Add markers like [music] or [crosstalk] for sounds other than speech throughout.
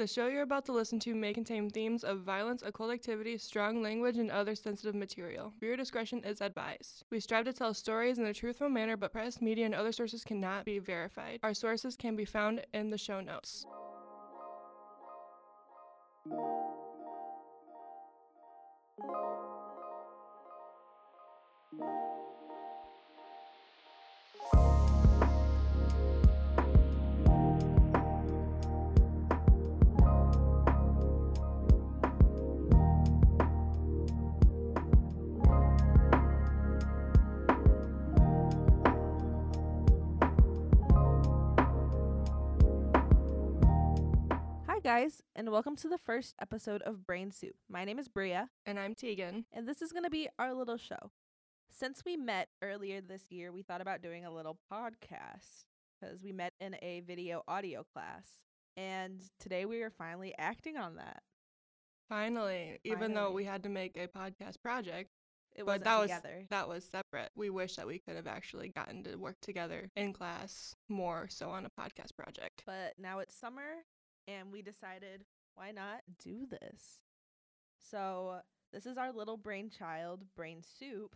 The show you're about to listen to may contain themes of violence, occult activity, strong language, and other sensitive material. Viewer discretion is advised. We strive to tell stories in a truthful manner, but press, media, and other sources cannot be verified. Our sources can be found in the show notes. Hi, guys, and welcome to the first episode of Brain Soup. My name is Bria, And I'm Tegan. and this is going to be our little show. Since we met earlier this year, we thought about doing a little podcast because we met in a video audio class. And today we are finally acting on that. Finally, even though we had to make a podcast project, It but that was that was separate. We wish that we could have actually gotten to work together in class more so on a podcast project. but now it's summer, and we decided why not do this? So, this is our little brainchild, Brain Soup,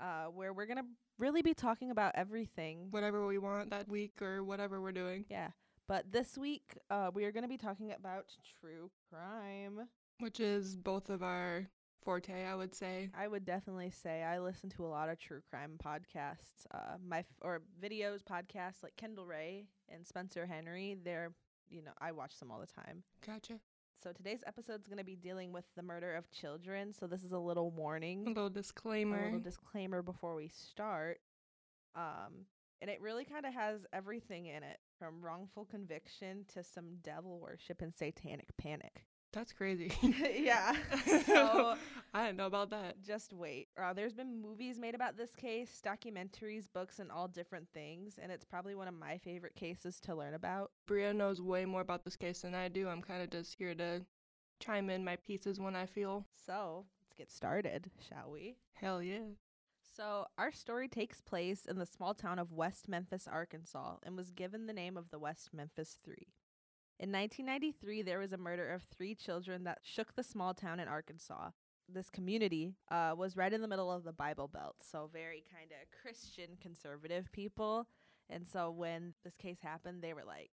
uh, where we're going to really be talking about everything Whatever we want that week or whatever we're doing, Yeah. But this week, uh, we are going to be talking about true crime. which is both of our forte, I would say. I would definitely say I listen to a lot of true crime podcasts. Uh, my f- or videos podcasts like Kendall Rae and Spencer Henry. They're you know I watch them all the time. Gotcha. So today's episode is going to be dealing with the murder of children. So this is a little warning, A little a little disclaimer before we start. Um, and it really kind of has everything in it, from wrongful conviction to some devil worship and satanic panic. That's crazy. [laughs] yeah. So [laughs] I didn't know about that. just wait. Uh, there's been movies made about this case, documentaries, books, and all different things. And it's probably one of my favorite cases to learn about. Bria knows way more about this case than I do. I'm kind of just here to chime in my pieces when I feel. So let's get started, shall we? Hell yeah. So, our story takes place in the small town of West Memphis, Arkansas, and was given the name of the West Memphis Three. In 1993, there was a murder of three children that shook the small town in Arkansas. This community uh, was right in the middle of the Bible Belt, so very kind of Christian conservative people. And so, when this case happened, they were like,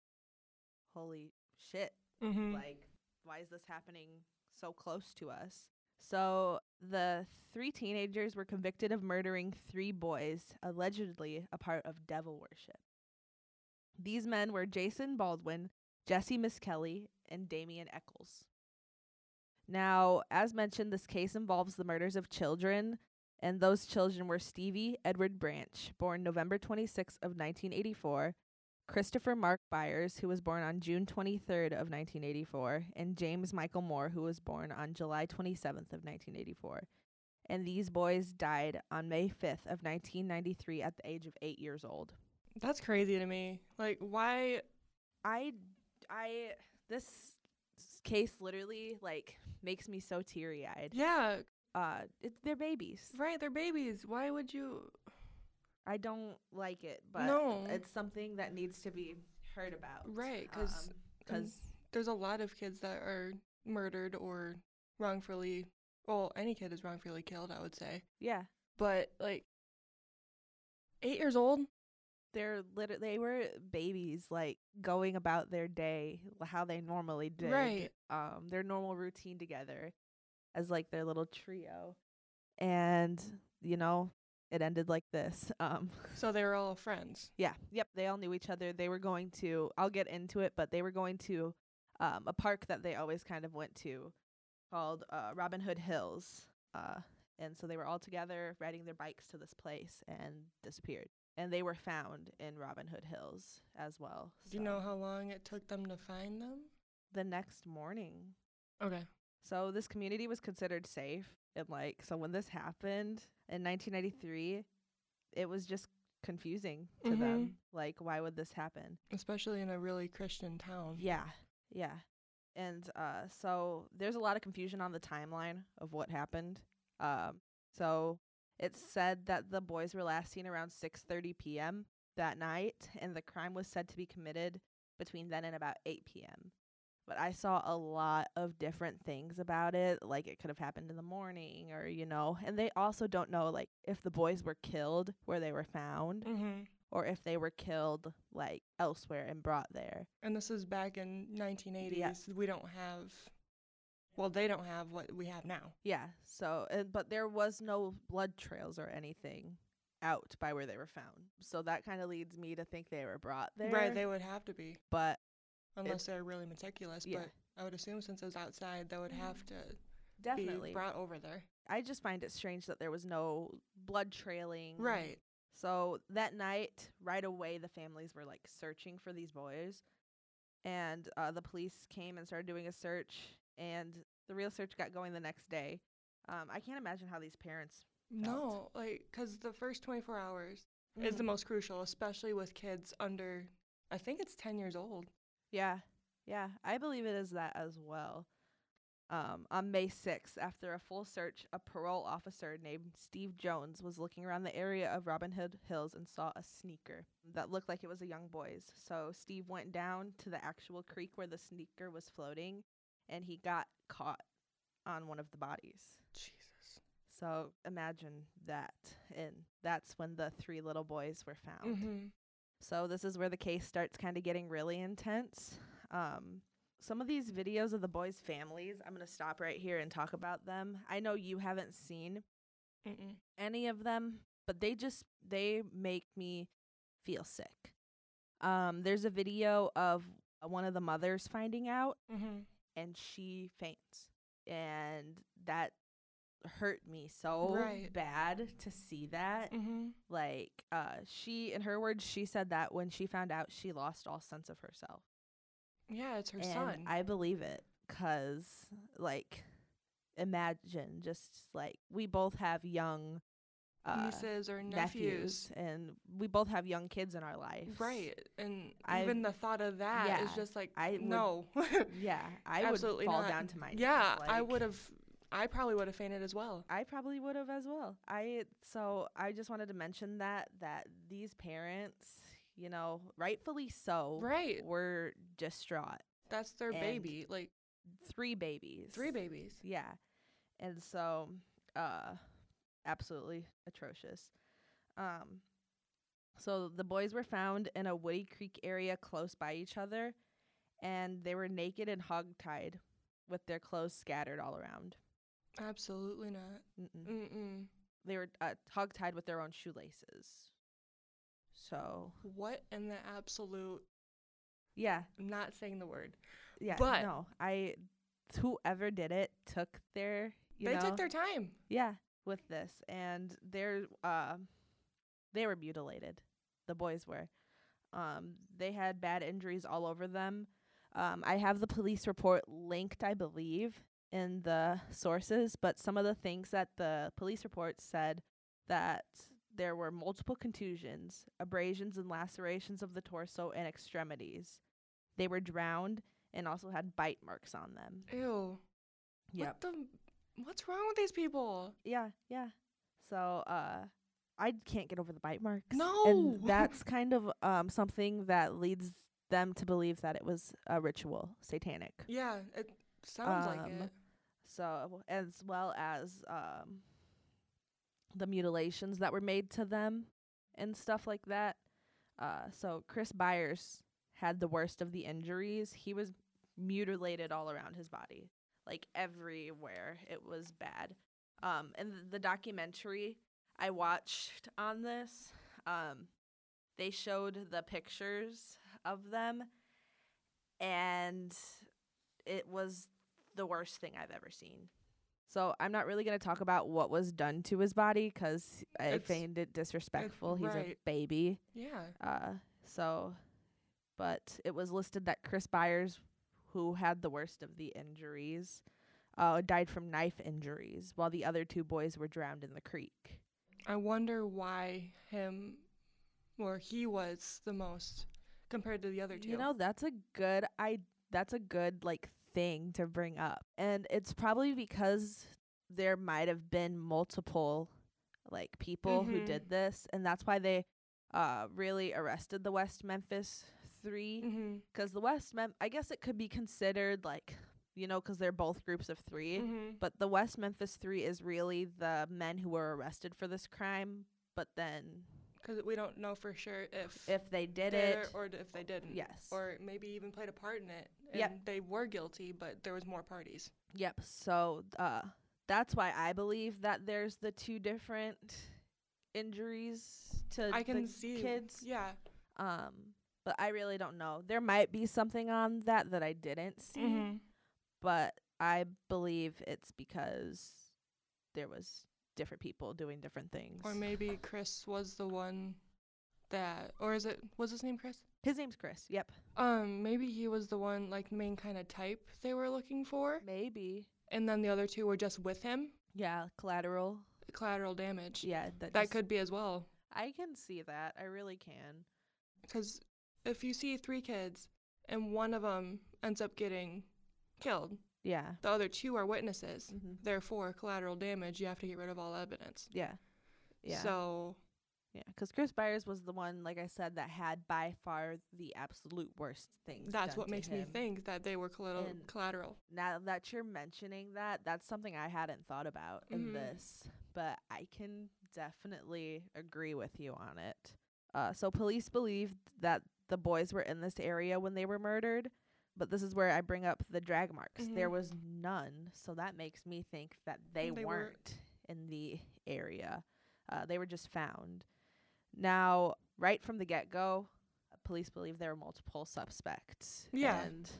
holy shit, Mm-hmm. like why is this happening so close to us so the three teenagers were convicted of murdering three boys allegedly a part of devil worship these men were jason baldwin jesse Misskelley, and damien echols now as mentioned this case involves the murders of children and those children were stevie edward branch born november 26 of 1984 Christopher Mark Byers, who was born on June 23rd of 1984, and James Michael Moore, who was born on July 27th of 1984. And these boys died on May 5th of 1993 at the age of 8 years old. That's crazy to me. Like, why? I I this case literally like makes me so teary-eyed. Yeah, Uh it, they're babies. right. They're babies. Why would you? I don't like it, but No. it's something that needs to be heard about. Right, 'cause, because um, There's a lot of kids that are murdered or wrongfully. Well, any kid is wrongfully killed, I would say. yeah, But like, eight years old. They're liter- they were babies like going about their day how they normally did Right. um their normal routine together as like their little trio and you know it ended like this [laughs] um So they were all friends. yeah yep they all knew each other they were going to i'll get into it but they were going to um a park that they always kind of went to called uh robin hood hills uh and so they were all together riding their bikes to this place and disappeared and they were found in robin hood hills as well Do you know how long it took them to find them? the next morning Okay. so this community was considered safe and like so when this happened in 1993 it was just confusing to Mhm. them like why would this happen Especially in a really Christian town. Yeah, yeah. And uh, so there's a lot of confusion on the timeline of what happened. Um, so it's said that the boys were last seen around 6:30 p.m. that night, and the crime was said to be committed between then and about 8 p.m. but I saw a lot of different things about it. Like it could have happened in the morning or, you know, and they also don't know like if the boys were killed where they were found Mm-hmm. or if they were killed like elsewhere and brought there. And this is back in 1980s. We don't have, well, they don't have what we have now. Yeah. So, uh, but there was no blood trails or anything out by where they were found. So that kind of leads me to think they were brought there. Right, they would have to be, but unless they're really meticulous. yeah. But I would assume since it was outside, they would have to definitely. be brought over there. I just find it strange that there was no blood trailing. Right. So that night, right away, the families were like searching for these boys, and uh, the police came and started doing a search, and the real search got going the next day. Um, I can't imagine how these parents. Felt. No, like, because the first 24 hours is the Mhm. most crucial, especially with kids under, I think it's 10 years old. Yeah, yeah, I believe it is that as well. Um, on May 6th, after a full search, a parole officer named Steve Jones was looking around the area of Robin Hood Hills and saw a sneaker that looked like it was a young boy's. So Steve went down to the actual creek where the sneaker was floating and he got caught on one of the bodies. Jesus. So imagine that. And that's when the three little boys were found. Mm-hmm. So this is where the case starts kind of getting really intense. Um, some of these videos of the boys' families, I'm going to stop right here and talk about them. I know you haven't seen Mm-mm. any of them, but they just they make me feel sick. Um, there's a video of one of the mothers finding out Mm-hmm. And she faints. And that hurt me so Right. bad to see that Mm-hmm. like uh she in her words she said that when she found out she lost all sense of herself Yeah, it's her and son. i believe it cuz like imagine just like we both have young uh Nieces or nephews nephews. and we both have young kids in our lives Right. And I- even the thought of that is yeah, just like, I would- no. [laughs] yeah i Absolutely would fall not. down to my Yeah, I would have, I probably would have fainted as well. I probably would have as well. I so I just wanted to mention that that these parents, you know, rightfully so, Right. were distraught. That's their And baby. Like, Three babies. three babies. Yeah. And so uh absolutely atrocious. Um so the boys were found in a woody creek area close by each other and they were naked and hog-tied with their clothes scattered all around. Absolutely not. Mm-mm. Mm-mm. they were uh, hog-tied with their own shoelaces. So What in the absolute, yeah, I'm not saying the word. yeah. But- no, I whoever did it took their you they know took their time. yeah with this, and they're uh, they were mutilated. The boys were. Um, they had bad injuries all over them. Um, I have the police report linked, I believe, in the sources, but some of the things that the police report said that there were multiple contusions, abrasions, and lacerations of the torso and extremities. They were drowned and also had bite marks on them. Ew. What the, what's wrong with these people? Yeah, yeah. So, uh, I can't get over the bite marks. No. and that's kind of um something that leads them to believe that it was a ritual, satanic. Yeah, it sounds like Um, it. So, as well as um the mutilations that were made to them and stuff like that. Uh, so Chris Byers had the worst of the injuries. He was mutilated all around his body, like everywhere. It was bad. Um, and the documentary I watched on this, um, they showed the pictures of them, and it was the worst thing I've ever seen. So I'm not really going to talk about what was done to his body 'cause I It's- find it disrespectful. He's a baby. Yeah. Uh, so, but it was listed that Chris Byers, who had the worst of the injuries, uh, died from knife injuries, while the other two boys were drowned in the creek. I wonder why him or he was the most compared to the other two. You know, that's a good I that's a good like thing to bring up. And it's probably because there might have been multiple like people who Mhm. did this and that's why they uh really arrested the West Memphis 3 Mhm. because the West Mem I guess it could be considered like you know because they're both groups of 3 Mhm. but the West Memphis Three is really the men who were arrested for this crime. But then Because we don't know for sure if if they did it, or if they didn't. yes, Or maybe even played a part in it. And Yep. they were guilty, but there was more parties. Yep. So uh that's why I believe that there's the two different injuries to I can the see kids. Yeah. Um but I really don't know. There might be something on that that I didn't see, Mhm. but I believe it's because there was different people doing different things. Or maybe Chris was the one that or is it was his name Chris? His name's Chris. Yep. Um, maybe he was the one like main kind of type they were looking for, Maybe. and then the other two were just with him. Yeah, collateral. Collateral damage. Yeah, that that could be as well. I can see that. I really can. Because if you see three kids and one of them ends up getting killed, Yeah. the other two are witnesses. Mm-hmm. Therefore, collateral damage, you have to get rid of all evidence. Yeah. Yeah. So, yeah, because Chris Byers was the one, like I said, that had by far the absolute worst things. that's what makes me think that they were collateral. And- collateral. Now that you're mentioning that, that's something I hadn't thought about in Mhm. this, but I can definitely agree with you on it. Uh, so police believed that the boys were in this area when they were murdered, but this is where I bring up the drag marks. There Mhm. was none, so that makes me think that they, They were- weren't in the area. Uh, they were just found. Now, right from the get go, police believe there were multiple suspects. Yeah. And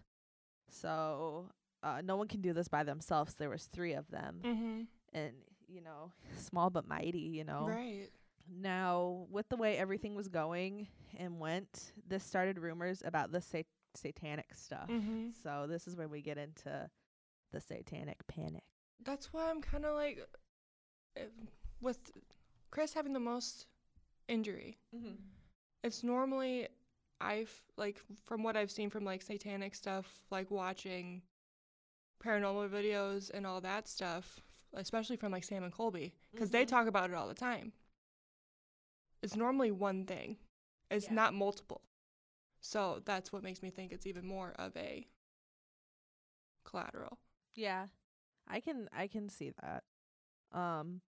so uh, no one can do this by themselves. There was three of them, Mm-hmm. and you know, [laughs] small but mighty. You know. Right. Now, with the way everything was going and went, this started rumors about the sat- satanic stuff. Mm-hmm. So this is when we get into the satanic panic. That's why I'm kind of like, if, with Chris having the most injury, Mm-hmm. it's normally I've like from what I've seen from like satanic stuff, like watching paranormal videos and all that stuff, especially from like Sam and Colby, because they Mhm. talk about it all the time. It's normally one thing. It's Yeah. not multiple. So that's what makes me think it's even more of a collateral. Yeah, I can I can see that. Um,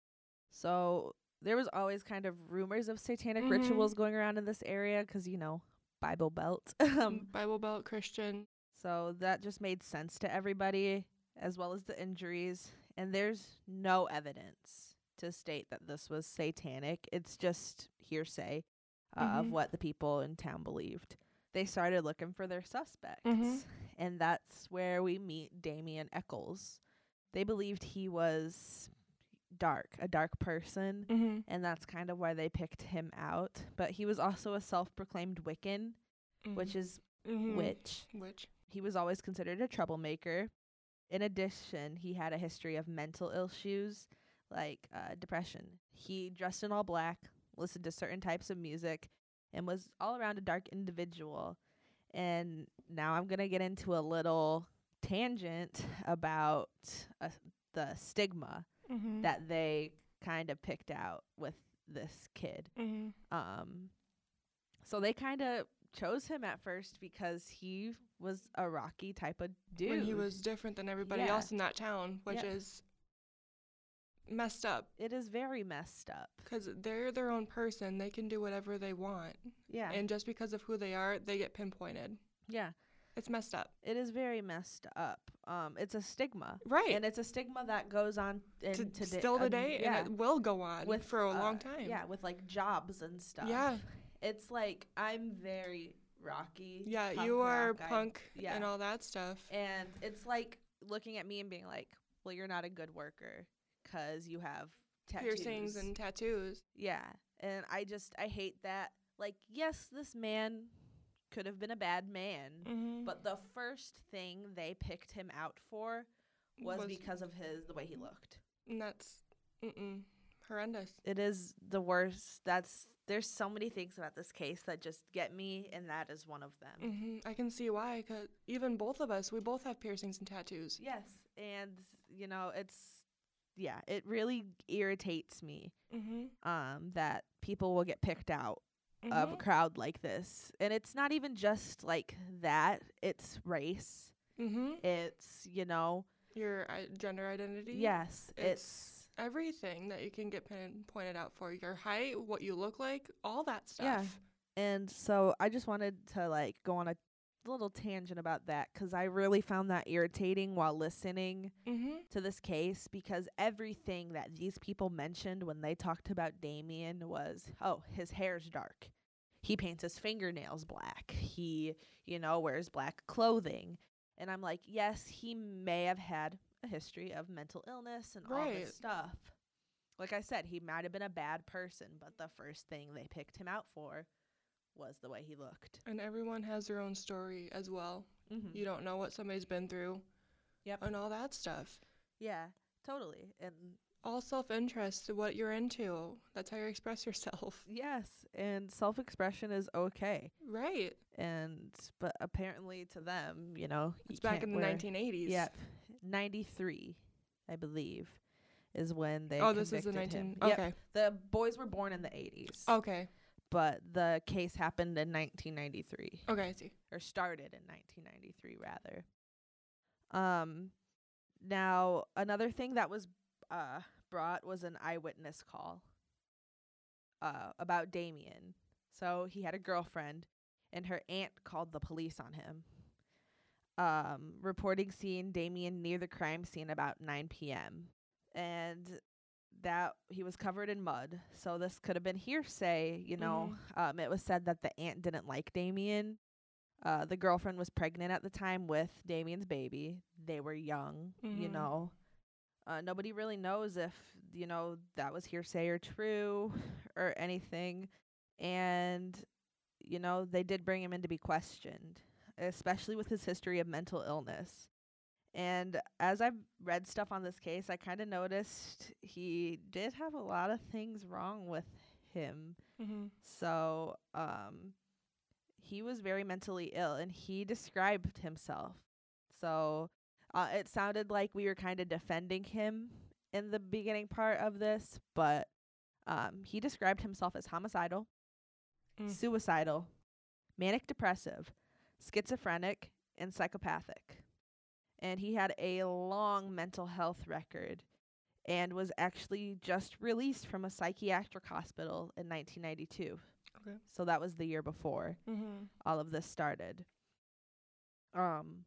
so there was always kind of rumors of satanic Mhm. rituals going around in this area 'cause you know Bible Belt. [laughs] um, Bible Belt Christian. so that just made sense to everybody, as well as the injuries. And there's no evidence to state that this was satanic. It's just hearsay uh, of Mhm. what the people in town believed. They started looking for their suspects, Mhm. and that's where we meet Damien Echols. They believed he was dark, a dark person, Mm-hmm. and that's kind of why they picked him out. But he was also a self-proclaimed Wiccan, which is mm-hmm. witch. Which. He was always considered a troublemaker. In addition, he had a history of mental issues like uh, depression. He dressed in all black, listened to certain types of music, and was all around a dark individual. And now I'm going to get into a little tangent about uh, the stigma Mm-hmm. that they kind of picked out with this kid. Mm-hmm. Um, so they kind of chose him at first because he was a rocky type of dude. When he was different than everybody Yeah. else in that town, which is messed up. It is very messed up. Because they're their own person. They can do whatever they want. Yeah. And just because of who they are, they get pinpointed. yeah. It's messed up. It is very messed up. Um, it's a stigma. Right. And it's a stigma that goes on to, into di- still um, today, yeah, and it will go on with for a uh, long time. Yeah, with like jobs and stuff. Yeah. It's like I'm very rocky. Yeah, you are rock, I- punk yeah. and all that stuff. And it's like looking at me and being like, "Well, you're not a good worker 'cause you have tattoos. Piercings and tattoos. Yeah. And I just I hate that. Like, yes, this man could have been a bad man, Mm-hmm. but the first thing they picked him out for was, because of his the way he looked. and that's mm-mm, horrendous. It is the worst. That's there's so many things about this case that just get me and that is one of them. hmm I can see why. Cause even both of us, we both have piercings and tattoos. Yes. And you know, it's yeah, it really irritates me Mm-hmm. um that people will get picked out of a Mhm. crowd like this. And it's not even just like that, it's race. Mhm. It's, you know, Your I- gender identity. yes, It's it's, everything that you can get pointed out for your height, what you look like, all that stuff. Yeah. and so I just wanted to like go on a little tangent about that cuz I really found that irritating while listening Mhm. to this case because everything that these people mentioned when they talked about Damien was, oh, his hair's dark. He paints his fingernails black. He, you know, wears black clothing. And I'm like, yes, he may have had a history of mental illness and all this stuff. Like I said, he might have been a bad person, but the first thing they picked him out for was the way he looked. And everyone has their own story as well. Mm-hmm. You don't know what somebody's been through. Yep. And all that stuff. Yeah, totally. And All self interest, to what you're into. That's how you express yourself. [laughs] yes, and self expression is okay. Right. and but apparently to them, you know, you It's back can't in the wear- 1980s. Yeah, ninety three, I believe, is when they. Oh, this is the 19. him. Yep, Okay. the boys were born in the eighties. Okay. But the case happened in nineteen ninety three, Okay, I see. or started in nineteen ninety three rather. Um, now another thing that was uh brought was an eyewitness call. Uh, about Damien. So he had a girlfriend, and her aunt called the police on him. Um, reporting seeing Damien near the crime scene about 9 p.m. And that he was covered in mud. So this could have been hearsay, you know. Um, it was said that the aunt didn't like Damien. Uh, the girlfriend was pregnant at the time with Damien's baby. They were young, you Mhm. know. Uh, nobody really knows if, you know, that was hearsay or true or anything. And, you know, they did bring him in to be questioned, especially with his history of mental illness. And as I've read stuff on this case, I kind of noticed he did have a lot of things wrong with him. Mm-hmm. So, um, he was very mentally ill and he described himself. So, uh, it sounded like we were kind of defending him in the beginning part of this, but um, he described himself as homicidal, Mm. suicidal, manic depressive, schizophrenic, and psychopathic. And he had a long mental health record and was actually just released from a psychiatric hospital in 1992. Okay. So that was the year before Mm-hmm. all of this started. Um,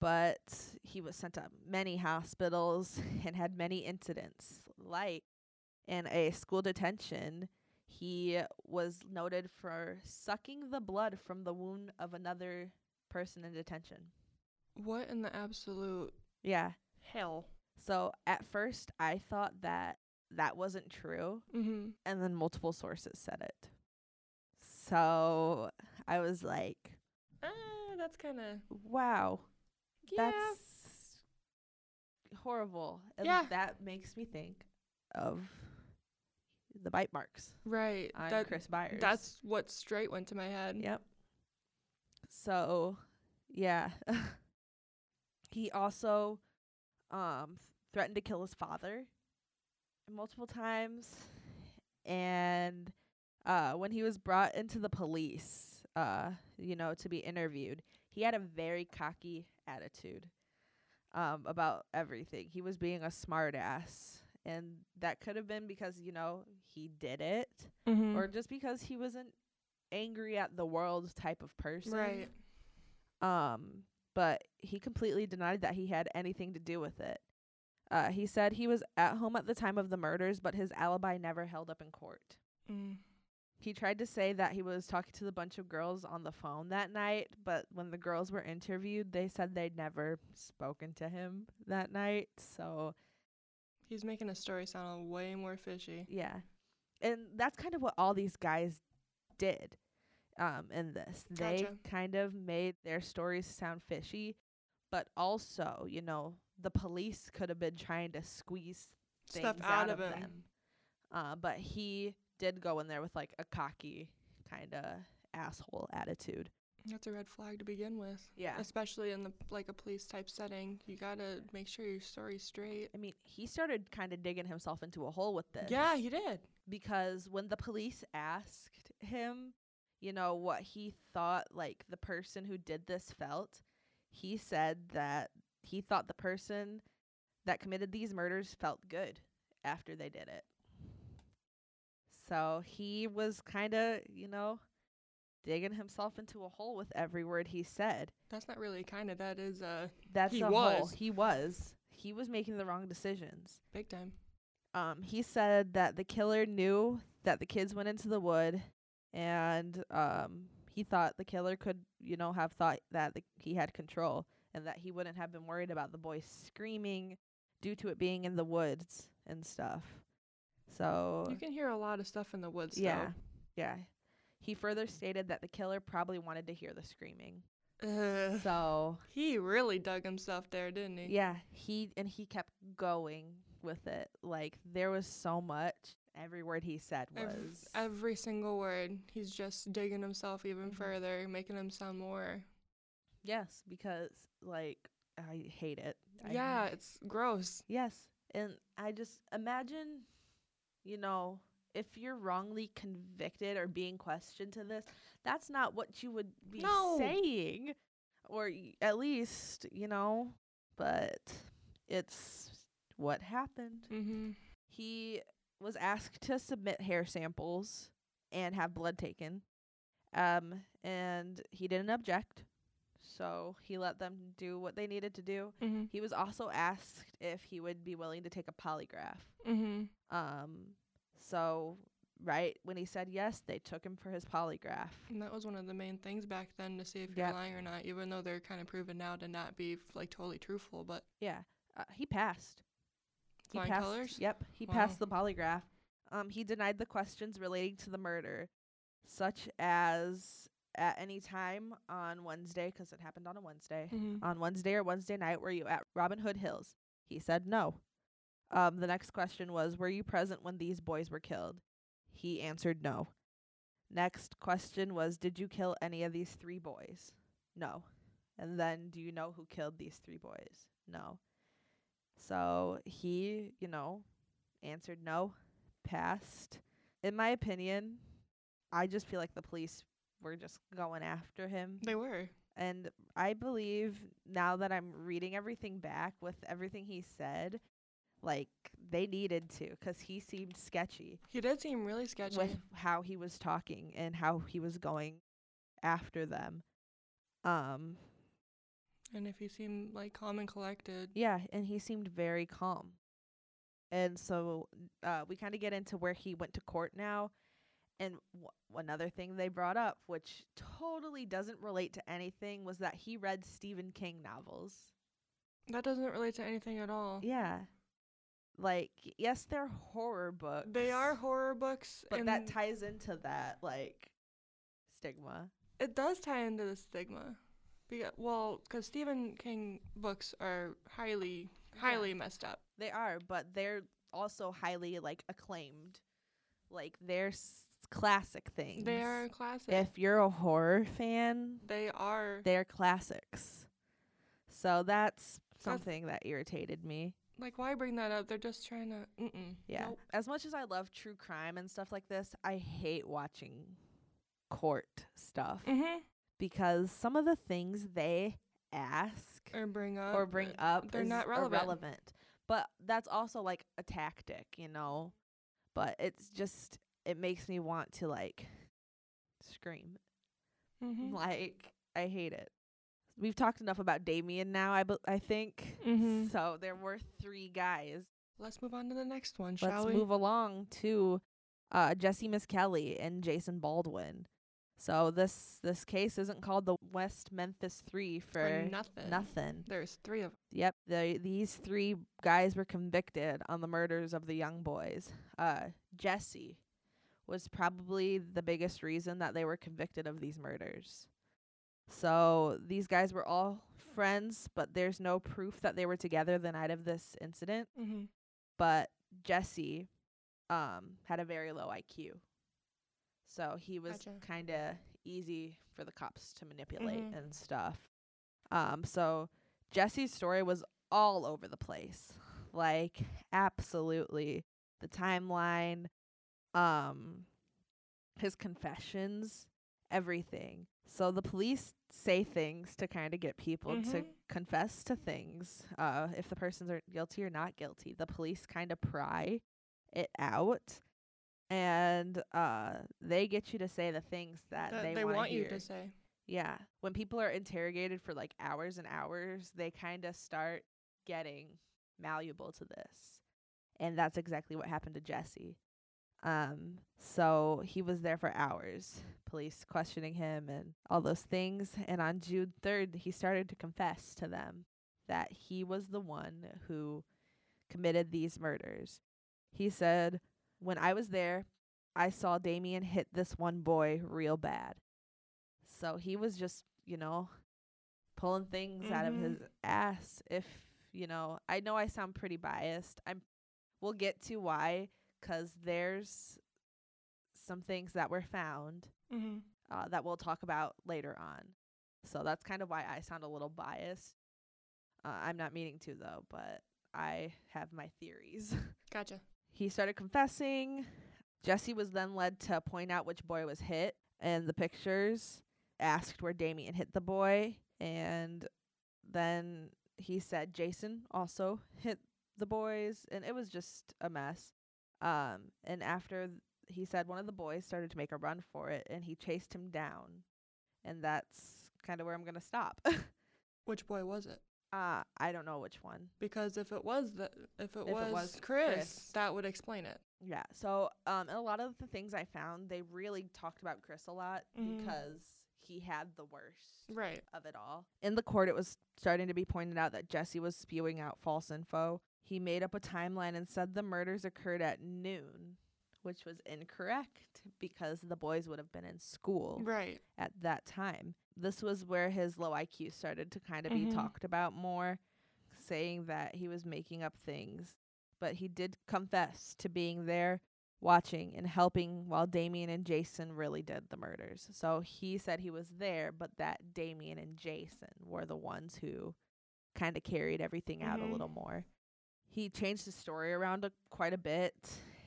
but he was sent to many hospitals [laughs] and had many incidents. Like in a school detention, he was noted for sucking the blood from the wound of another person in detention. What in the absolute Yeah. hell? So at first, I thought that that wasn't true, Mm-hmm. and then multiple sources said it. So I was like, Uh, that's kind of wow. yeah. That's horrible. And Yeah. that makes me think of the bite marks right. on That Chris Byers. that's what straight went to my head. Yep. So, yeah. [laughs] he also um threatened to kill his father multiple times and uh when he was brought into the police uh you know to be interviewed he had a very cocky attitude um about everything he was being a smart ass and that could have been because you know he did it Mm-hmm. or just because he wasn't angry at the world type of person. right. Um, but he completely denied that he had anything to do with it. Uh, he said he was at home at the time of the murders, but his alibi never held up in court. Mm. He tried to say that he was talking to the bunch of girls on the phone that night, but when the girls were interviewed, they said they'd never spoken to him that night. So, He's making a story sound way more fishy. Yeah. And that's kind of what all these guys did um in this. They kind of made their stories sound fishy, but also, you know, the police could have been trying to squeeze things Stuff out, of him. them. Uh but he did go in there with like a cocky kind of asshole attitude. That's a red flag to begin with. Yeah. Especially in the like a police type setting. You gotta make sure your story's straight. I mean, he started kind of digging himself into a hole with this. Yeah, he did. because when the police asked him, you know, what he thought like the person who did this felt, he said that he thought the person that committed these murders felt good after they did it. So he was kind of, you know, digging himself into a hole with every word he said. That's not really kind of. That is uh That's He a hole. was. He was. He was making the wrong decisions. big time. um, he said that the killer knew that the kids went into the wood, and um, he thought the killer could, you know, have thought that the, he had control and that he wouldn't have been worried about the boy screaming due to it being in the woods and stuff. So You can hear a lot of stuff in the woods. yeah, yeah. He further stated that the killer probably wanted to hear the screaming. Though. Ugh. So he really dug himself there, didn't he? Yeah, he and he kept going with it. Like there was so much. Every word he said was Ev- every single word. He's just digging himself even Mhm. further, making him sound more. yes, because like I hate it. I yeah, hate- it's gross. yes, and I just imagine, you know, if you're wrongly convicted or being questioned to this, that's not what you would be No. saying, or y- at least you know. But it's what happened. Mm-hmm. he was asked to submit hair samples and have blood taken. Um, and he didn't object. So he let them do what they needed to do. Mm-hmm. He was also asked if he would be willing to take a polygraph. Mm-hmm. Um, so right when he said yes, they took him for his polygraph. And that was one of the main things back then to see if you're lying or not, even though they're kind of proven now to not be f- like totally truthful. But Yeah, uh, he passed. He flying passed. colors. Yep, he Wow. passed the polygraph. Um, he denied the questions relating to the murder, such as at any time on Wednesday, 'cause it happened on a Wednesday. Mm-hmm. On Wednesday or Wednesday night, were you at Robin Hood Hills? He said no. Um, the next question was, were you present when these boys were killed? He answered no. Next question was, did you kill any of these three boys? No. And then, do you know who killed these three boys? No. So he, you know, answered no, passed. In my opinion, I just feel like the police were just going after him. They were. And I believe now that I'm reading everything back with everything he said, like they needed to 'cause he seemed sketchy He did seem really sketchy. with how he was talking and how he was going after them. Um and if he seemed like calm and collected. yeah, and he seemed very calm. And so uh we kind of get into where he went to court now. And w- another thing they brought up, which totally doesn't relate to anything, was that he read Stephen King novels. That doesn't relate to anything at all. Yeah. Like, yes, they're horror books. They are horror books, But and that ties into that, like, stigma. it does tie into the stigma. Because, well, because Stephen King books are highly, Yeah. highly messed up. They are, but they're also highly, like, acclaimed. Like, they're s- classic things. They are classic. If you're a horror fan, they are. they're classics. So that's That's- something that irritated me. like, why bring that up? They're just trying to. Mm-mm. Yeah. Nope. As much as I love true crime and stuff like this, I hate watching court stuff Mm-hmm. Because some of the things they ask Or bring up. or bring up they're not relevant. irrelevant. But that's also like a tactic, you know. But it's just it makes me want to like scream. Mm-hmm. Like I hate it. We've talked enough about Damien now. I bu- I think Mhm. so. There were three guys. Let's move on to the next one, shall Let's we? move along to uh, Jesse Misskelley and Jason Baldwin. So this this case isn't called the West Memphis Three for, For nothing. nothing. There's three of Yep, The, these three guys were convicted on the murders of the young boys. Uh, Jesse was probably the biggest reason that they were convicted of these murders. So these guys were all friends, but there's no proof that they were together the night of this incident. Mm-hmm. But Jesse um, had a very low IQ. So he was Gotcha. kind of easy for the cops to manipulate Mhm. and stuff. Um, so Jesse's story was all over the place. Like absolutely the timeline, um his confessions, everything. So the police say things to kind of get people to Mhm. confess to things. Uh if the persons are guilty or not guilty. The police kind of pry it out and uh they get you to say the things that, That they, they want you to say. Yeah. When people are interrogated for like hours and hours, they kind of start getting malleable to this. And that's exactly what happened to Jesse. Um so he was there for hours, police questioning him and all those things, and on June 3rd he started to confess to them that he was the one who committed these murders. He said, "When I was there, I saw Damien hit this one boy real bad." So he was just, you know, pulling things out of Mhm. his ass. If, you know, I know I sound pretty biased. I'm we'll get to why cuz there's some things that were found Mm-hmm. uh, that we'll talk about later on. So that's kind of why I sound a little biased. Uh, I'm not meaning to though, but I have my theories. [laughs] Gotcha. He started confessing. Jesse was then led to point out which boy was hit, and the pictures asked where Damien hit the boy, and then he said Jason also hit the boys, and it was just a mess. Um, and after th- he said one of the boys started to make a run for it, and he chased him down, and that's kind of where I'm gonna stop. [laughs] Which boy was it? Uh, I don't know which one. Because if it was the if it, If was, it was Chris, Chris. that would explain it. Yeah. So, um, a lot of the things I found, they really talked about Chris a lot Mhm. because he had the worst Right. of it all. In the court, it was starting to be pointed out that Jesse was spewing out false info. He made up a timeline and said the murders occurred at noon, which was incorrect because the boys would have been in school Right. at that time. This was where his low IQ started to kind of Mhm. be talked about more, saying that he was making up things. But he did confess to being there, watching, and helping while Damien and Jason really did the murders. So he said he was there, but that Damien and Jason were the ones who kind of carried everything out a Mhm. little more. He changed the story around a, quite a bit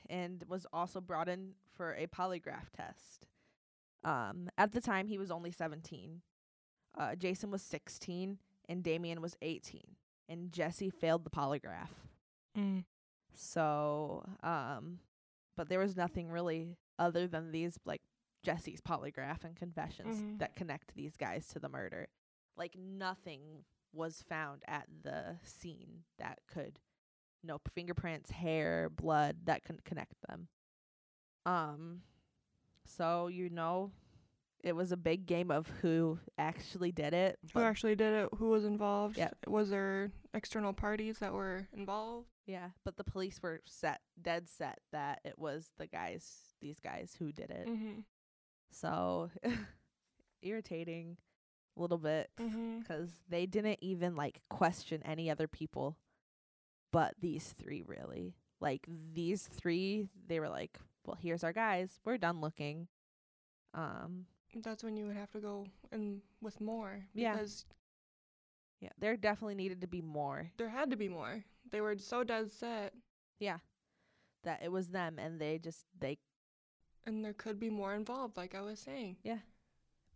and was also brought in for a polygraph test. Um, at the time, he was only 17. Uh, Jason was 16, and Damien was 18. And Jesse failed the polygraph. Mm. So, um, but there was nothing really other than these, like, Jesse's polygraph and confessions Mhm. that connect these guys to the murder. Like, nothing was found at the scene that could, no fingerprints, hair, blood that could connect them. Um, so you know, it was a big game of who actually did it. Who actually did it? Who was involved? Yep. Was there external parties that were involved? yeah, but the police were set, dead set that it was the guys, these guys who did it. Mm-hmm. So [laughs] irritating a little bit Mm-hmm. because they didn't even like question any other people but these three really like these three they were like well here's our guys we're done looking um That's when you would have to go and with more. Yeah. Because yeah there definitely needed to be more there had to be more. They were so dead set, yeah that it was them and they just they and there could be more involved, like I was saying.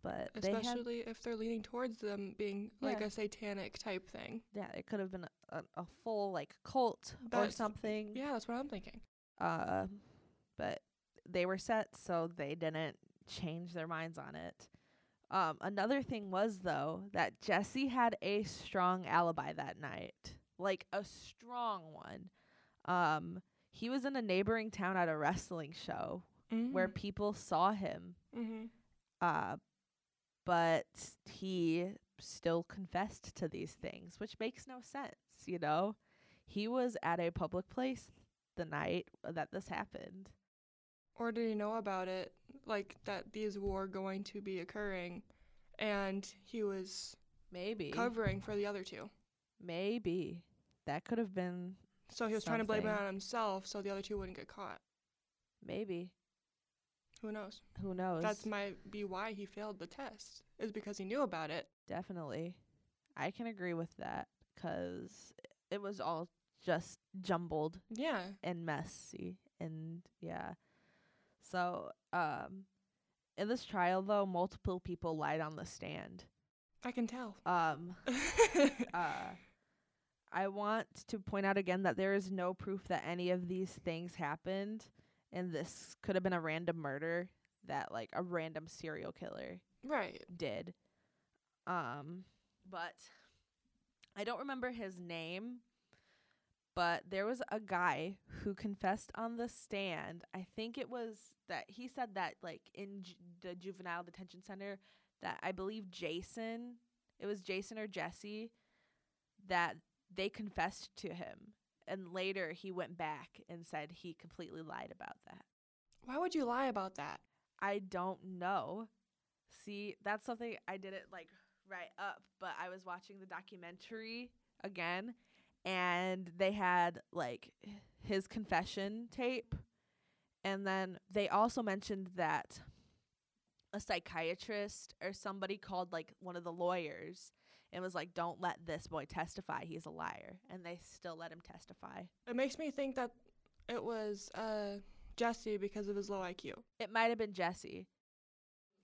But they had Especially if they're leaning towards them being like a satanic type thing. yeah it could have been a, a, full like cult or something Yeah, that's what I'm thinking. uh, but they were set, so they didn't change their minds on it. Um, another thing was though that Jesse had a strong alibi that night, like a strong one. Um, he was in a neighboring town at a wrestling show Mm-hmm. where people saw him, mm-hmm. uh, but he still confessed to these things, which makes no sense, you know? He was at a public place the night that this happened. Or did he know about it, like that these were going to be occurring, and he was Maybe. covering for the other two? Maybe. That could have been So he was trying to blame it on himself, so the other two wouldn't get caught. maybe. Who knows? Who knows? That's might be why he failed the test. Is because he knew about it. Definitely. I can agree with that 'cause it was all just jumbled Yeah. and messy and yeah. So, um in this trial though, multiple people lied on the stand. I can tell. Um [laughs] uh I want to point out again that there is no proof that any of these things happened and this could have been a random murder that like a random serial killer right. did. Um, but I don't remember his name, but there was a guy who confessed on the stand. I think it was that he said that like in ju- the juvenile detention center that I believe Jason, it was Jason or Jesse that they confessed to him. And later he went back and said he completely lied about that. Why would you lie about that? I don't know. See, that's something I didn't like right up, but I was watching the documentary again and they had like his confession tape and then they also mentioned that a psychiatrist or somebody called like one of the lawyers and was like don't let this boy testify he's a liar and they still let him testify It makes me think that it was uh Jesse because of his low IQ. It might have been Jesse.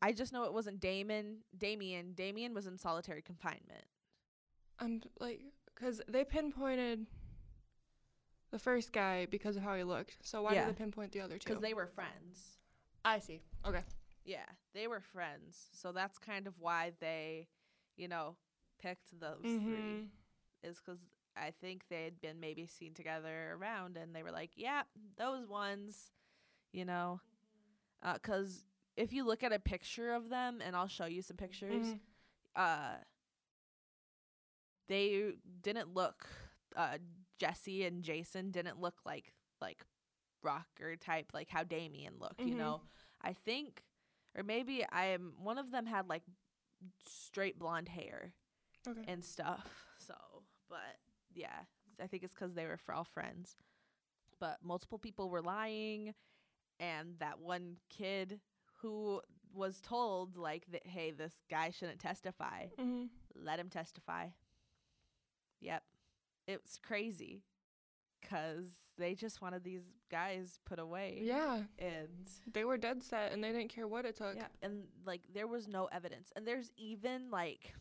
I just know it wasn't Damon. Damien. Damien was in solitary confinement. I'm like, because they pinpointed the first guy because of how he looked. So why Yeah. did they pinpoint the other two? Because they were friends. I see. Okay. Yeah, they were friends. So that's kind of why they, you know, picked those three. Mhm. Is because I think they had been maybe seen together around and they were like, yeah, those ones, you know. Because if you look at a picture of them, and I'll show you some pictures, Mhm. uh they didn't look uh Jesse and Jason didn't look like like rocker type like how Damien looked, you Mhm. know. I think or maybe I am one of them had like straight blonde hair Okay. and stuff. So, but yeah, I think it's cuz they were fr- all friends. But multiple people were lying and that one kid who was told like that hey, this guy shouldn't testify Mhm. let him testify. Yep. It was crazy cuz they just wanted these guys put away. Yeah. And They were dead set and they didn't care what it took. yeah, and like there was no evidence. And there's even like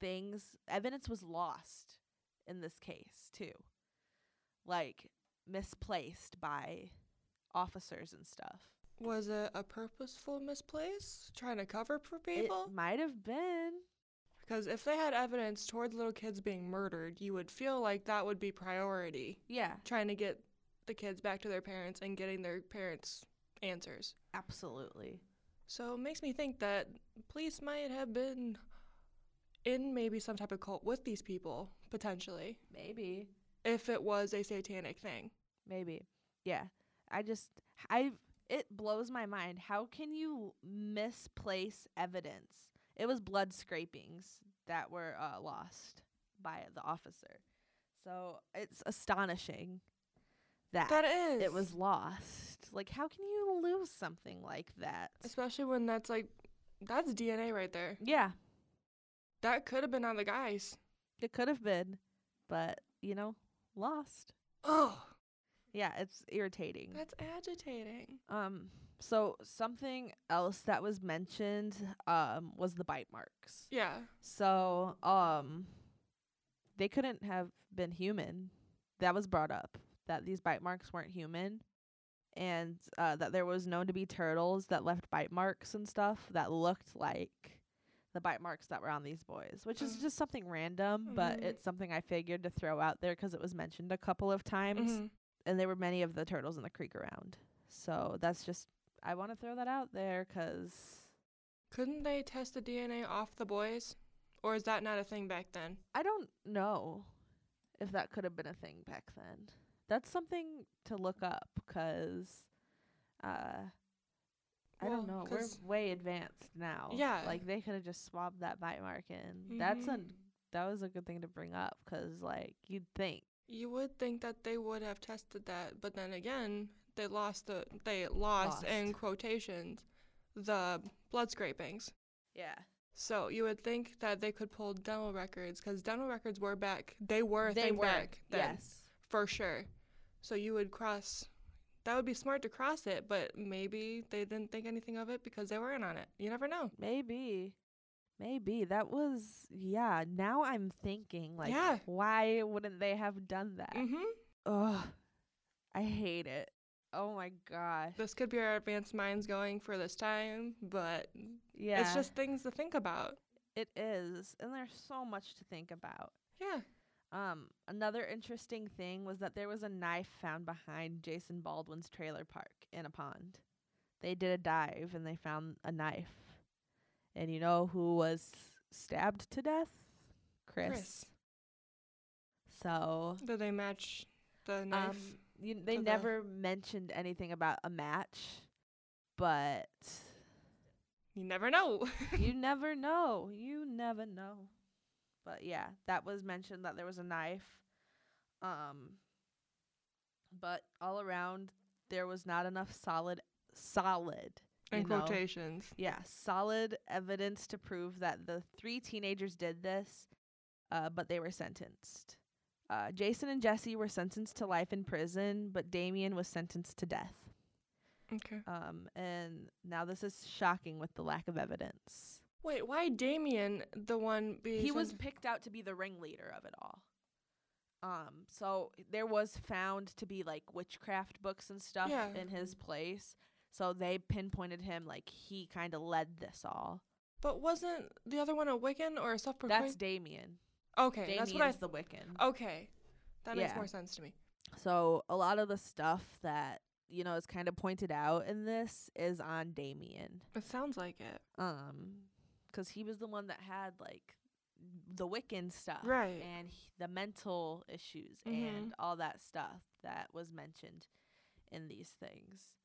things evidence was lost in this case too. Like misplaced by officers and stuff. Was it a purposeful misplace? Trying to cover for people? It might have been. Because if they had evidence towards little kids being murdered, you would feel like that would be priority. Yeah, Trying to get the kids back to their parents and getting their parents answers. absolutely. So it makes me think that police might have been in maybe some type of cult with these people, potentially, Maybe. if it was a satanic thing. Maybe. Yeah. I just I it blows my mind. How can you misplace evidence? It was blood scrapings that were uh, lost by the officer. So it's astonishing that, That is. it was lost. Like how can you lose something like that? Especially when that's like, that's DNA right there. Yeah, That could have been on the guys. it could have been, but you know, lost. Oh, Yeah, it's irritating. that's agitating. Um so something else that was mentioned um was the bite marks. Yeah. So um they couldn't have been human. That was brought up that these bite marks weren't human and uh that there was known to be turtles that left bite marks and stuff that looked like the bite marks that were on these boys, which is Mm. just something random, but Mhm. it's something I figured to throw out there 'cause it was mentioned a couple of times Mhm. and there were many of the turtles in the creek around. So that's just I want to throw that out there 'cause Couldn't they test the DNA off the boys? Or is that not a thing back then? I don't know if that could have been a thing back then. That's something to look up 'cause uh I don't know. We're way advanced now. Yeah. like they could have just swabbed that bite mark in. That's a Mhm. that was a good thing to bring up 'cause like you'd think You would think that they would have tested that, but then again, they lost the they lost, Lost. in quotations the blood scrapings. Yeah. So you would think that they could pull dental records because dental records were back. They were a they thing were. back then yes. for sure. So you would cross. That would be smart to cross it, but maybe they didn't think anything of it because they weren't on it. You never know. Maybe. Maybe. That was yeah, now I'm thinking like Yeah. why wouldn't they have done that? Mm-hmm. Ugh. I hate it. Oh my gosh. This could be our advanced minds going for this time, but Yeah. it's just things to think about. it is. And there's so much to think about. Yeah. Um, another interesting thing was that there was a knife found behind Jason Baldwin's trailer park in a pond. They did a dive and they found a knife. And you know who was stabbed to death? Chris. Chris. So, Did they match the knife? um, you, they to the- never mentioned anything about a match, but you never know. you [laughs] never know. You never know. But yeah, that was mentioned that there was a knife. Um but all around there was not enough solid solid In know? quotations. Yeah, solid evidence to prove that the three teenagers did this, uh, but they were sentenced. Uh, Jason and Jesse were sentenced to life in prison, but Damien was sentenced to death. Okay. Um, and now this is shocking with the lack of evidence. Wait, why Damien the one being he was picked out to be the ringleader of it all. Um, so there was found to be like witchcraft books and stuff Yeah. in his place. So they pinpointed him like he kind of led this all. But wasn't the other one a Wiccan or a self-proclaimed? That's Damien. okay, Damien that's what I. is the Wiccan. okay, that makes more sense to me. So a lot of the stuff that you know is kind of pointed out in this is on Damien. It sounds like it. Um, 'cause he was the one that had like the Wiccan stuff, Right. And he, the mental issues Mhm. and all that stuff that was mentioned in these things.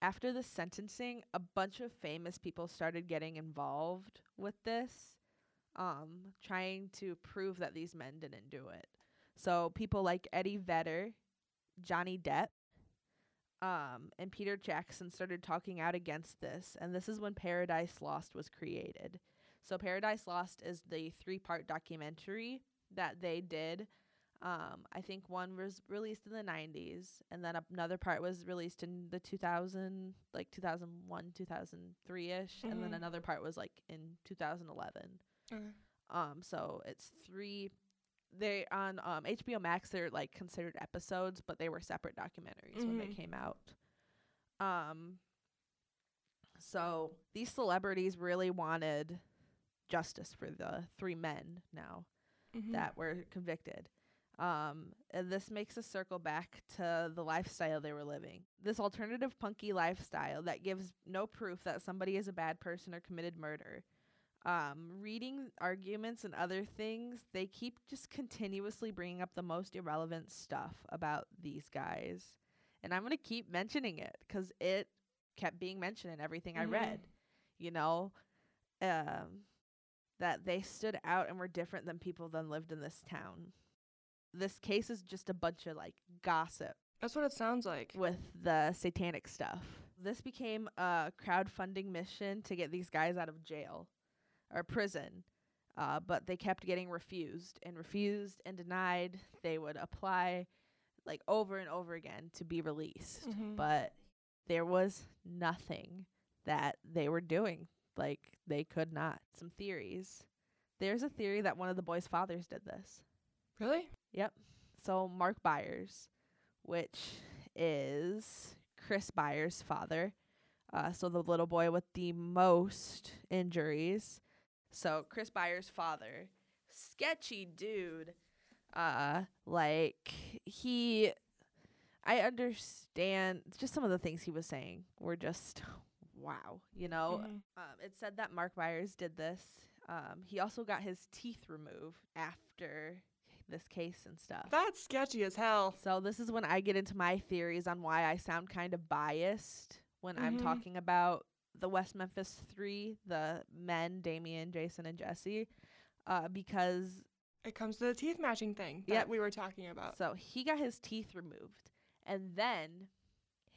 After the sentencing, a bunch of famous people started getting involved with this, um, trying to prove that these men didn't do it. So people like Eddie Vedder, Johnny Depp, um, and Peter Jackson started talking out against this, and this is when Paradise Lost was created. So Paradise Lost is the three-part documentary that they did. Um, I think one was released in the 90s, and then another part was released in the 2000, like 2001, 2003 ish, and then Mhm. another part was like in 2011. Okay. Um, so it's three. They on um HBO Max. They're like considered episodes, but they were separate documentaries when they Mhm. came out. Um. So these celebrities really wanted justice for the three men now Mhm. that were convicted. Um, and this makes us circle back to the lifestyle they were living. This alternative punky lifestyle that gives no proof that somebody is a bad person or committed murder. Um, reading arguments and other things, they keep just continuously bringing up the most irrelevant stuff about these guys. And I'm going to keep mentioning it because it kept being mentioned in everything I Mhm. read. You know, um, that they stood out and were different than people that lived in this town. This case is just a bunch of like gossip That's what it sounds like. with the satanic stuff. This became a crowdfunding mission to get these guys out of jail or prison. Uh, but they kept getting refused and refused and denied. They would apply like over and over again to be released. Mhm. But there was nothing that they were doing. Like they could not. Some theories. There's a theory that one of the boys' fathers did this. Really? Yep. So Mark Byers, which is Chris Byers' father. Uh, so the little boy with the most injuries. So Chris Byers' father, sketchy dude. Uh, like he, I understand just some of the things he was saying were just [laughs] wow. You know, Mhm. um, it said that Mark Byers did this. Um, he also got his teeth removed after this case and stuff. That's sketchy as hell. So this is when I get into my theories on why I sound kind of biased when I'm Mhm. talking about the West Memphis Three, the men, Damien, Jason, and Jesse, uh, because It comes to the teeth matching thing that Yep. we were talking about. so he got his teeth removed, and then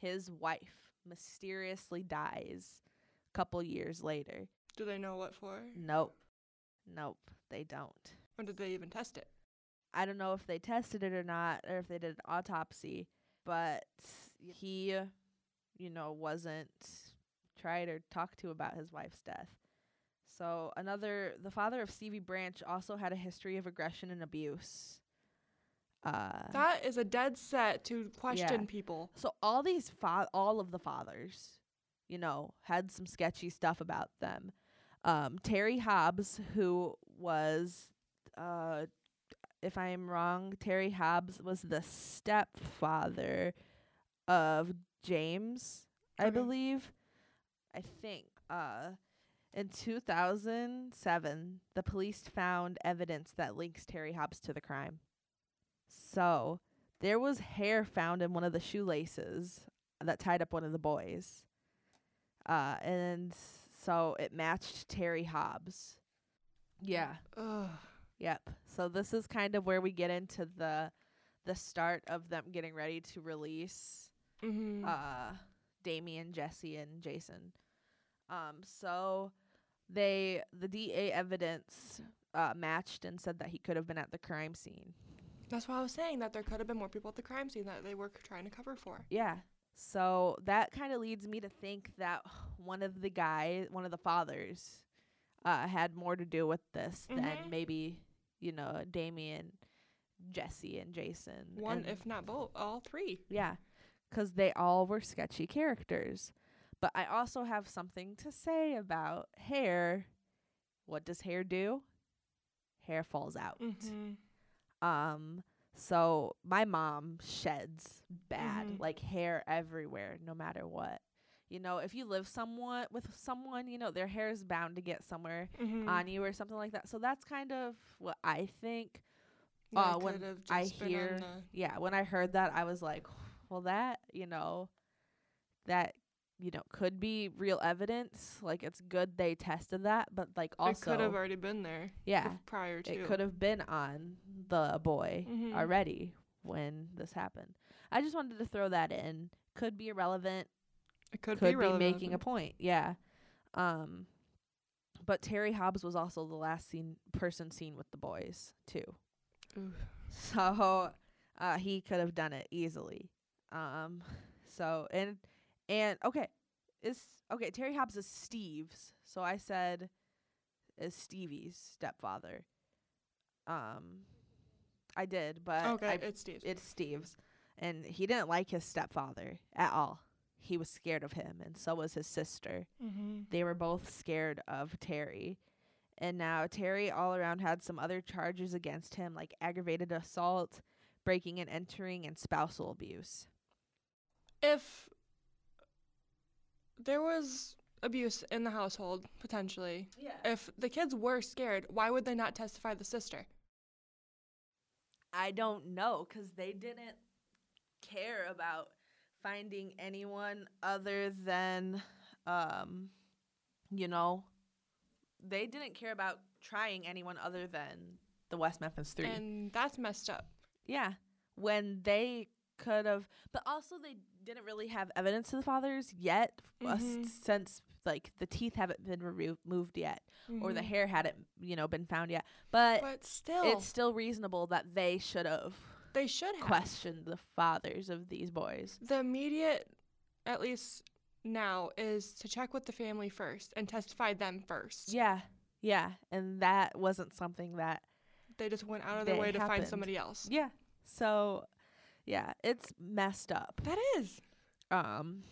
his wife mysteriously dies a couple years later. Do they know what for? Nope. Nope, they don't. Or did they even test it? I don't know if they tested it or not, or if they did an autopsy, but he, you know, wasn't tried or talked to about his wife's death. So, another, the father of Stevie Branch also had a history of aggression and abuse. Uh, That is a dead set to question Yeah. people. so all these fa- all of the fathers, you know, had some sketchy stuff about them. Um, Terry Hobbs, who was, uh, if I am wrong, Terry Hobbs was the stepfather of James, I believe. I think. Uh, in 2007, the police found evidence that links Terry Hobbs to the crime. So, there was hair found in one of the shoelaces that tied up one of the boys. Uh, and so it matched Terry Hobbs. Yeah. Ugh. Yep. So this is kind of where we get into the the start of them getting ready to release Mm-hmm. uh Damien, Jesse and Jason. Um so they the DA evidence uh matched and said that he could have been at the crime scene. That's why I was saying that there could have been more people at the crime scene that they were c- trying to cover for. Yeah. So that kind of leads me to think that one of the guy, one of the fathers, uh, had more to do with this Mhm. than maybe you know Damien, Jesse, and Jason. One, and- if not both, all three. yeah, because they all were sketchy characters. But I also have something to say about hair. What does hair do? Hair falls out. Mm-hmm. Um, so my mom sheds bad, Mhm. like hair everywhere, no matter what. You know, if you live somewhat with someone, you know, their hair is bound to get somewhere Mm-hmm. on you or something like that. So that's kind of what I think. uh, when I hear- Yeah, when I heard that, I was like, well, that, you know, that, you know, could be real evidence. Like, it's good they tested that, but, like, also it could have already been there. yeah, prior to. it could have been on the boy Mhm. already when this happened. I just wanted to throw that in. Could be irrelevant. It could, Could, be, be, making a point. Yeah. Um, but Terry Hobbs was also the last seen person seen with the boys too. Ooh. So uh, he could have done it easily. Um, so and and okay, is okay. Terry Hobbs is Steve's. So I said is Stevie's stepfather. Um, I did, but Okay, I it's Steve's. it's Steve's, and he didn't like his stepfather at all. He was scared of him, and so was his sister. mm-hmm. They were both scared of Terry. And now Terry all around had some other charges against him, like aggravated assault, breaking and entering, and spousal abuse. If there was abuse in the household, potentially, Yeah. if the kids were scared, why would they not testify the sister? I don't know because they didn't care about finding anyone other than, um, you know, they didn't care about trying anyone other than the West Memphis Three. And that's messed up. yeah, when they could have, but also they didn't really have evidence of the fathers yet, uh, Mhm. since like the teeth haven't been remo- removed yet, or the Mhm. hair hadn't, you know, been found yet. But, But still, it's still reasonable that they should have they should have. questioned the fathers of these boys. The immediate, at least now, is to check with the family first and testify them first. Yeah, yeah, and that wasn't something that. They just went out of their way to find somebody else. Yeah, so yeah, it's messed up. That is Um,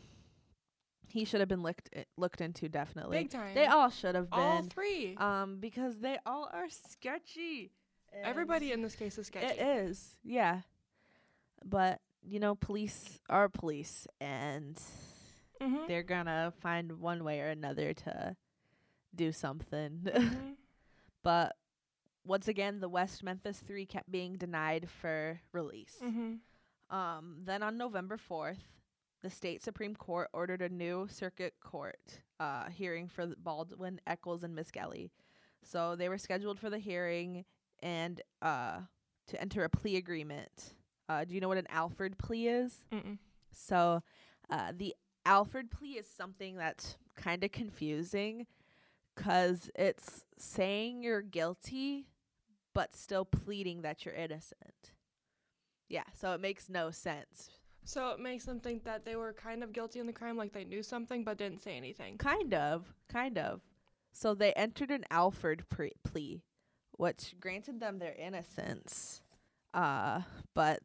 he should have been looked looked into definitely. big time. They all should have all been. three. um, because they all are sketchy. Everybody in this case is sketchy. It is, yeah. But you know, police are police, and Mhm. they're gonna find one way or another to do something. [laughs] Mhm. but once again, the West Memphis Three kept being denied for release. Mhm. Um, then on November 4th, the state Supreme Court ordered a new circuit court uh, hearing for Baldwin, Echols, and Misskelley. So they were scheduled for the hearing and uh, to enter a plea agreement. Uh, do you know what an Alford plea is? Mm-mm. So Uh, the Alford plea is something that's kind of confusing because it's saying you're guilty, but still pleading that you're innocent. Yeah, so it makes no sense. So it makes them think that they were kind of guilty in the crime, like they knew something but didn't say anything. Kind of, kind of. So they entered an Alford pre- plea, which granted them their innocence, uh, but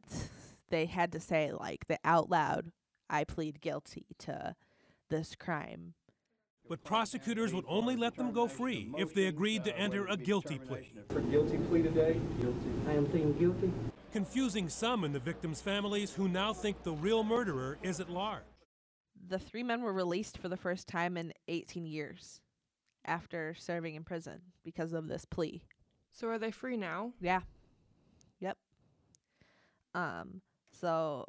they had to say like the out loud, "I plead guilty to this crime." But prosecutors would only let them go free if they agreed to enter a guilty plea. For guilty plea today? Guilty. I am pleading guilty. Confusing some in the victims' families who now think the real murderer is at large. The three men were released for the first time in 18 years after serving in prison because of this plea. So are they free now? Yeah. Yep. Um. So,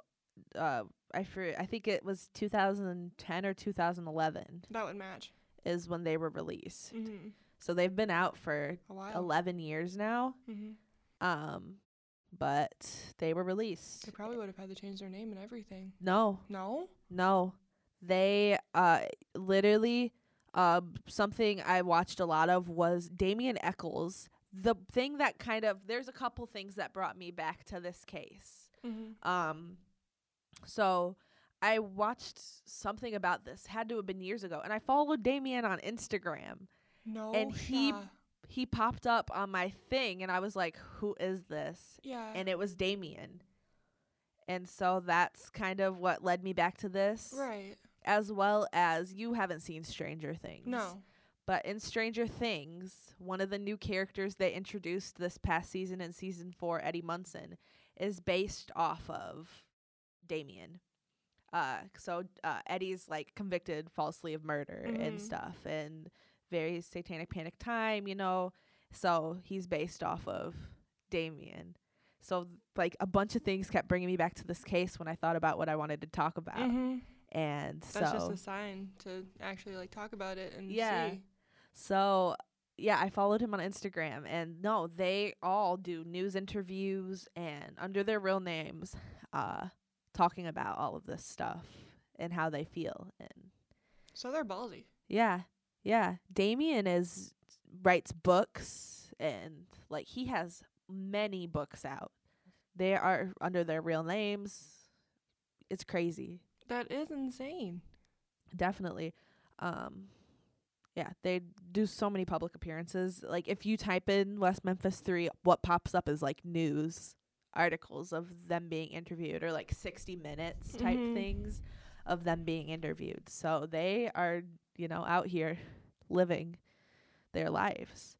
uh, I for I think it was 2010 or 2011 That would match. is when they were released. Mm-hmm. So they've been out for A while. 11 years now. Mm-hmm. Um, but they were released. They probably would have had to change their name and everything. No, No? no, they uh literally uh something I watched a lot of was Damien Echols. The thing that kind of there's a couple things that brought me back to this case. Mm-hmm. Um, so I watched something about this. Had to have been years ago, and I followed Damien on Instagram. No. And he- yeah. He popped up on my thing, and I was like, "Who is this?" Yeah. And it was Damien. And so that's kind of what led me back to this, right. as well as you haven't seen Stranger Things. No. But in Stranger Things, one of the new characters they introduced this past season in season four, Eddie Munson, is based off of Damien. Uh, so uh, Eddie's like convicted falsely of murder and Mhm. stuff, and very satanic panic time, you know. So he's based off of Damien. So like a bunch of things kept bringing me back to this case when I thought about what I wanted to talk about, Mm-hmm. and That's so just a sign to actually like talk about it and Yeah. see. So, yeah, I followed him on Instagram, and no, they all do news interviews and under their real names, uh, talking about all of this stuff and how they feel. And So they're ballsy. yeah, yeah, Damien is writes books, and like he has many books out. They are under their real names. It's crazy. That is insane. definitely um yeah they do so many public appearances like if you type in west memphis 3 what pops up is like news articles of them being interviewed or like 60 minutes type Mhm. things of them being interviewed so they are you know out here living their lives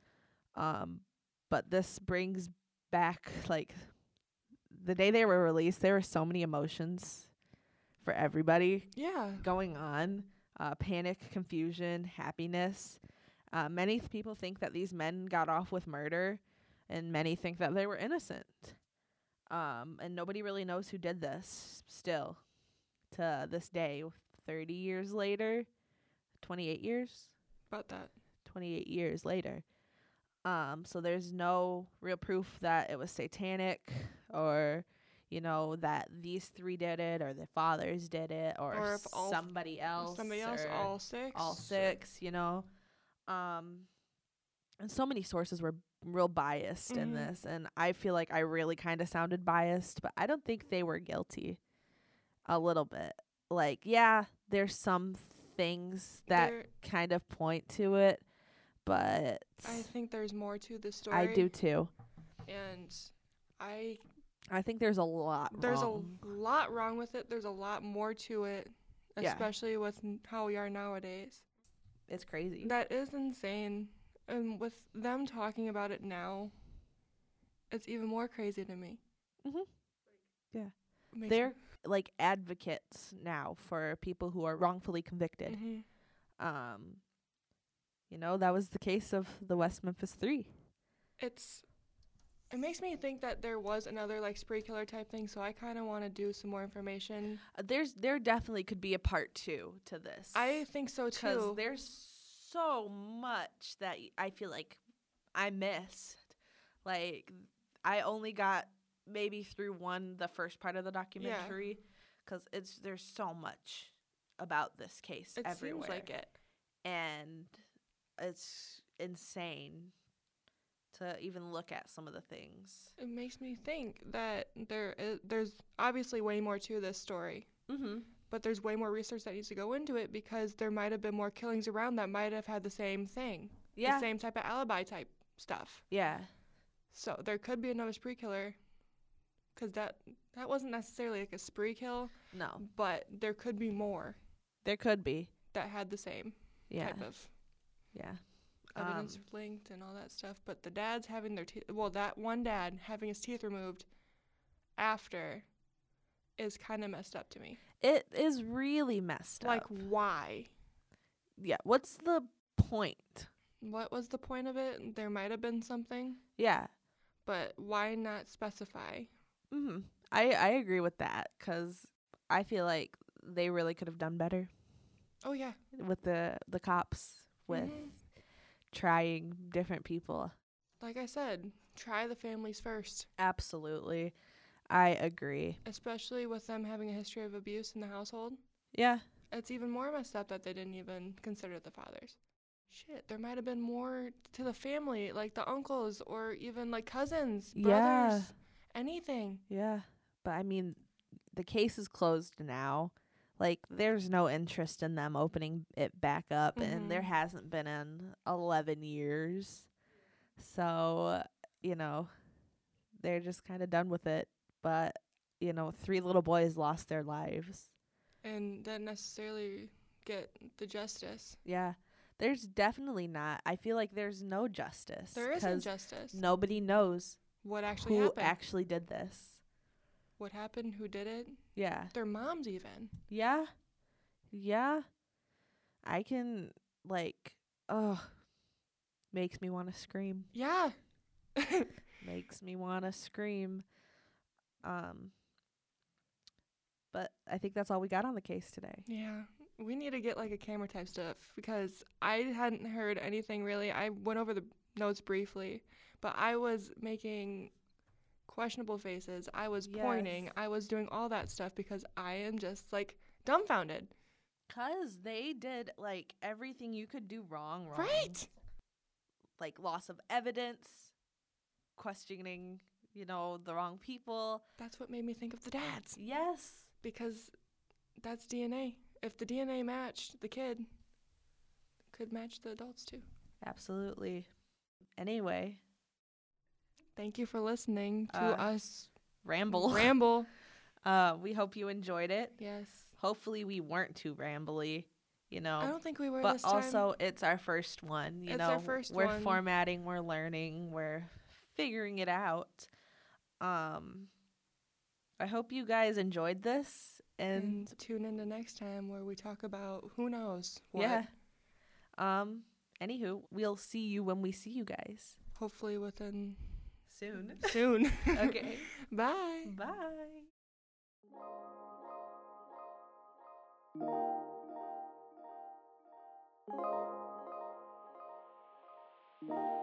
um but this brings back like the day they were released there were so many emotions for everybody Yeah. going on uh, panic, confusion, happiness. Uh, many th- people think that these men got off with murder, and many think that they were innocent. Um, and nobody really knows who did this still to this day, 30 years later, 28 years, About that. 28 years later. Um, so there's no real proof that it was satanic or, you know, that these three did it or the fathers did it or, Or somebody else. Somebody else, all six. all six, you know. Um, and so many sources were real biased in Mhm. this, and I feel like I really kind of sounded biased, but I don't think they were guilty. A little bit, like yeah, there's some things that There- kind of point to it, but I think there's more to the story. I do too. And I I think there's a lot. there's wrong. a lot wrong with it. There's a lot more to it, Yeah. especially with n- how we are nowadays. it's crazy. That is insane. And with them talking about it now, it's even more crazy to me. Mhm. Yeah. They're like advocates now for people who are wrongfully convicted. hmm Um, you know, that was the case of the West Memphis Three. It's it makes me think that there was another like spree killer type thing. So I kind of want to do some more information. Uh, there's there definitely could be a part two to this. I think so too. because there's so much that I feel like I missed. Like I only got maybe through one the first part of the documentary because it's there's so much about this case It everywhere. seems like it. and it's insane to even look at some of the things. It makes me think that there is, there's obviously way more to this story, Mm-hmm. but there's way more research that needs to go into it because there might have been more killings around that might have had the same thing, Yeah. the same type of alibi type stuff. Yeah. So there could be another spree killer, because that that wasn't necessarily like a spree kill, No. but there could be more There could be. that had the same Yeah. type of Yeah. evidence Um, linked and all that stuff. But the dads having their teeth, well, that one dad having his teeth removed after is kind of messed up to me. It is really messed Like, up. Like why? yeah. What's the point? What was the point of it? There might have been something, Yeah. but why not specify? Mm-hmm. I I agree with that because I feel like they really could have done better Oh yeah, with the the cops with Mhm. trying different people. like I said, try the families first, Absolutely, I agree. especially with them having a history of abuse in the household. Yeah. It's even more messed up that they didn't even consider the fathers. Shit, there might have been more to the family, like the uncles or even like cousins, brothers. Yeah. Anything. Yeah. But I mean, the case is closed now. Like, there's no interest in them opening it back up, and there Mhm. hasn't been in 11 years. So, you know, they're just kind of done with it. But, you know, three little boys lost their lives. And didn't necessarily get the justice. Yeah. There's definitely not. I feel like there's no justice. There isn't justice. Nobody knows what actually who happened? actually did this. what happened? Who did it? Yeah. Their moms even. Yeah. Yeah. I can like oh makes me want to scream. Yeah. [laughs] Makes me want to scream. Um but I think that's all we got on the case today. yeah. We need to get like a camera type stuff because I hadn't heard anything really. I went over the notes briefly, but I was making questionable faces. I was pointing. I was doing all that stuff because I am just like dumbfounded. Cuz they did like everything you could do wrong wrong. Right. Like loss of evidence, questioning, you know, the wrong people. That's what made me think of the dads Yes. because that's DNA. If the DNA matched the kid, could match the adults too. Absolutely. Anyway, Thank you for listening to Uh, us ramble. [laughs] ramble. Uh, we hope you enjoyed it. Yes. Hopefully, we weren't too rambly, you know. I don't think we were but also, it's our first one. You It's know, our first we're one. formatting, we're learning, we're figuring it out. Um, I hope you guys enjoyed this, and, and tune in the next time where we talk about who knows what. yeah. Um. Anywho, we'll see you when we see you guys Hopefully within soon. soon. [laughs] okay. [laughs] Bye. Bye. Thank